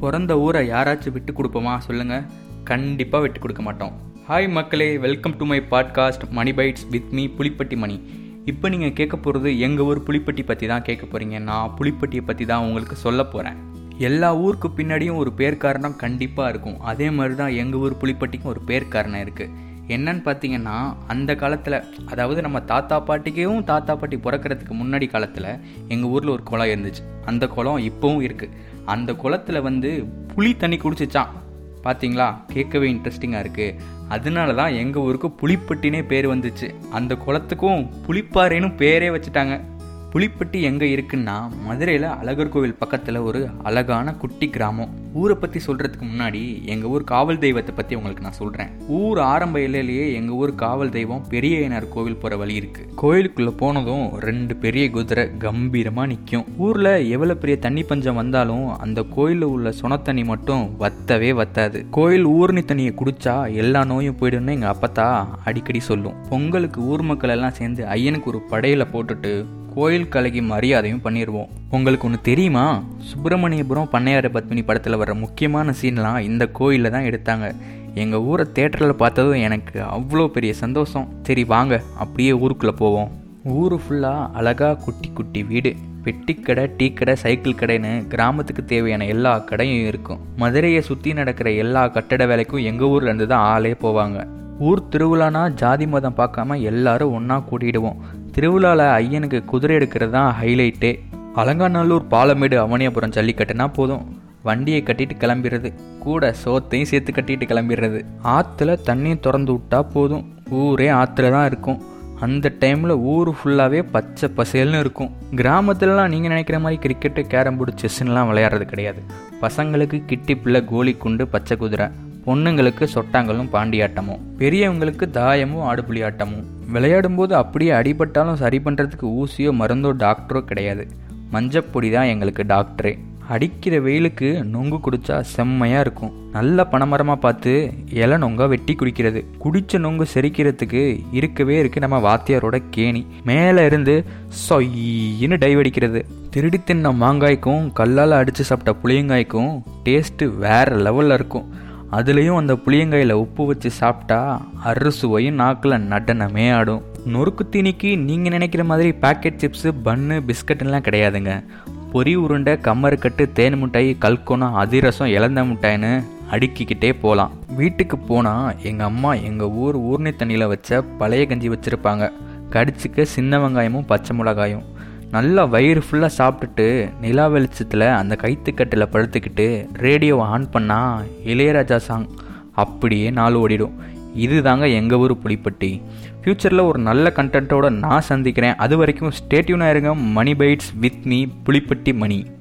பிறந்த ஊரை யாராச்சும் விட்டு கொடுப்போமா? சொல்லுங்கள் கண்டிப்பாக விட்டு கொடுக்க மாட்டோம். ஹாய் மக்களே welcome to my podcast Mani bytes with me Pulipatti Mani. இப்போ நீங்கள் கேட்க போகிறது எங்கள் ஊர் புளிப்பட்டி பற்றி தான் கேட்க போகிறீங்க நான் புளிப்பட்டியை பற்றி தான் உங்களுக்கு சொல்ல போகிறேன் எல்லா ஊருக்கு பின்னாடியும் ஒரு பேர் காரணம் கண்டிப்பாக இருக்கும். அதே மாதிரி தான் எங்கள் ஊர் புளிப்பட்டிக்கும் ஒரு பேர் காரணம் இருக்குது என்னன்னு பார்த்தீங்கன்னா அந்த காலத்தில் அதாவது நம்ம தாத்தா பாட்டிக்கும் தாத்தா பாட்டி பிறக்கிறதுக்கு முன்னாடி காலத்தில் எங்கள் ஊரில் ஒரு குளம் இருந்துச்சு. அந்த குளம் இப்போவும் இருக்குது அந்த குளத்தில் வந்து புளி தண்ணி குடிச்சிச்சான் பார்த்தீங்களா கேட்கவே இன்ட்ரெஸ்டிங்காக இருக்குது அதனால தான் எங்கள் ஊருக்கு புளிப்பட்டினே பேர் வந்துச்சு. அந்த குளத்துக்கும் புளிப்பாறைன்னு பேரே வச்சுட்டாங்க. புளிப்பட்டி எங்கே இருக்குன்னா மதுரையில் அழகர் கோவில் பக்கத்தில் ஒரு அழகான குட்டி கிராமம். ஊரை பற்றி சொல்கிறதுக்கு முன்னாடி எங்கள் ஊர் காவல் தெய்வத்தை பற்றி உங்களுக்கு நான் சொல்கிறேன் ஊர் ஆரம்ப எல்லையிலேயே எங்கள் ஊர் காவல் தெய்வம் பெரியய்யனார் கோவில் போகிற வழி இருக்குது கோயிலுக்குள்ளே போனதும் ரெண்டு பெரிய குதிரை கம்பீரமாக நிற்கும் ஊரில் எவ்வளோ பெரிய தண்ணி பஞ்சம் வந்தாலும் அந்த கோயிலில் உள்ள சுனத்தண்ணி மட்டும் வத்தவே வத்தாது. கோயில் ஊர்னி தண்ணியை குடித்தா எல்லா நோயும் போயிடும்னு எங்கள் அப்பத்தா அடிக்கடி சொல்லும். பொங்கலுக்கு ஊர் மக்கள் எல்லாம் சேர்ந்து ஐயனுக்கு ஒரு படையில் போட்டுட்டு கோயில் கலகி மரியாதையும் பண்ணிடுவோம் உங்களுக்கு ஒன்று தெரியுமா? சுப்பிரமணியபுரம் பண்ணையார பத்மினி படத்தில் வர முக்கியமான சீன்லாம் இந்த கோயிலில் தான் எடுத்தாங்க. எங்கள் ஊரை தேட்டரில் பார்த்ததும் எனக்கு அவ்வளோ பெரிய சந்தோஷம். சரி வாங்க அப்படியே ஊருக்குள்ளே போவோம். ஊர் ஃபுல்லாக அழகாக குட்டி குட்டி வீடு. பெட்டிக்கடை டீ கடை சைக்கிள் கடைன்னு கிராமத்துக்கு தேவையான எல்லா கடையும் இருக்கும். மதுரையை சுற்றி நடக்கிற எல்லா கட்டட வேலைக்கும் எங்கள் ஊர்லேருந்து தான் ஆளே போவாங்க. ஊர் திருவிழானா ஜாதி மதம் பார்க்காம எல்லாரும் ஒன்றா கூட்டிடுவோம் திருவிழாவில் ஐயனுக்கு குதிரை எடுக்கிறது தான் ஹைலைட்டே அலங்காநல்லூர் பாலமேடு அவனியாபுரம் ஜல்லிக்கட்டுனா போதும். வண்டியை கட்டிட்டு கிளம்பிடுறது. கூட சோத்தையும் சேர்த்து கட்டிட்டு கிளம்பிடுறது. ஆற்றுல தண்ணியை திறந்து விட்டா போதும். ஊரே ஆற்றுல தான் இருக்கும். அந்த டைமில் ஊர் ஃபுல்லாகவே பச்சை பசேல்னு இருக்கும். கிராமத்துலலாம் நீங்கள் நினைக்கிற மாதிரி கிரிக்கெட்டு கேரம் போர்டு செஸ்ஸுன்னெலாம் விளையாடுறது கிடையாது. பசங்களுக்கு கிட்டி பிள்ளை கோலி குண்டு பச்சை குதிரை. பொண்ணுங்களுக்கு சொட்டாங்களும் பாண்டியாட்டமும் பெரியவங்களுக்கு தாயமும் ஆடுபுலி ஆட்டமும் விளையாடும்போது அப்படியே அடிபட்டாலும் சரி பண்ணுறதுக்கு ஊசியோ மருந்தோ டாக்டரோ கிடையாது. மஞ்சப்பொடி தான் எங்களுக்கு டாக்டரே. அடிக்கிற வெயிலுக்கு நொங்கு குடிச்சா செம்மையாக இருக்கும். நல்ல பணமரமாக பார்த்து இலை நொங்க வெட்டி குடிக்கிறது. குடிச்ச நொங்கு செரிக்கிறதுக்கு இருக்கவே இருக்கு நம்ம வாத்தியாரோட கேணி. மேலே இருந்து சொயின்னு டைவ் அடிக்கிறது திருடி தின்ன மாங்காய்க்கும் கல்லால் அடித்து சாப்பிட்ட புளியங்காய்க்கும் டேஸ்ட்டு வேற லெவலில் இருக்கும். அதுலேயும் அந்த புளியங்காயில் உப்பு வச்சு சாப்பிட்டா அறுசுவையும் நாக்கில் நடனமே ஆடும். நொறுக்கு தீனிக்கு நீங்கள் நினைக்கிற மாதிரி பேக்கெட் சிப்ஸு பன்னு பிஸ்கட்லாம் கிடையாதுங்க. பொரி உருண்டை கம்மருக்கட்டு தேன் மிட்டாய் கல்கோணம் அதிரசம் இழந்த மிட்டாய்னு அடுக்கிக்கிட்டே போகலாம் வீட்டுக்கு போனால் எங்கள் அம்மா எங்கள் ஊர் ஊர்ணி தண்ணியில் வச்ச பழைய கஞ்சி வச்சுருப்பாங்க. கடிச்சிக்க சின்ன வெங்காயமும் பச்சை மிளகாயும். நல்லா வயிறு ஃபுல்லாக சாப்பிட்டுட்டு நிலா வெளிச்சத்தில் அந்த கைத்துக்கட்டில் படுத்துக்கிட்டு ரேடியோவை ஆன் பண்ணால் இளையராஜா சாங் அப்படியே நாள் ஓடிடும். இது தாங்க எங்கள் ஊர் புளிப்பட்டி ஃப்யூச்சரில் ஒரு நல்ல கண்டென்ட்டோடு நான் சந்திக்கிறேன். அது வரைக்கும் ஸ்டேட்யூனாக இருங்க. Mani bytes with me Pulipatti Mani.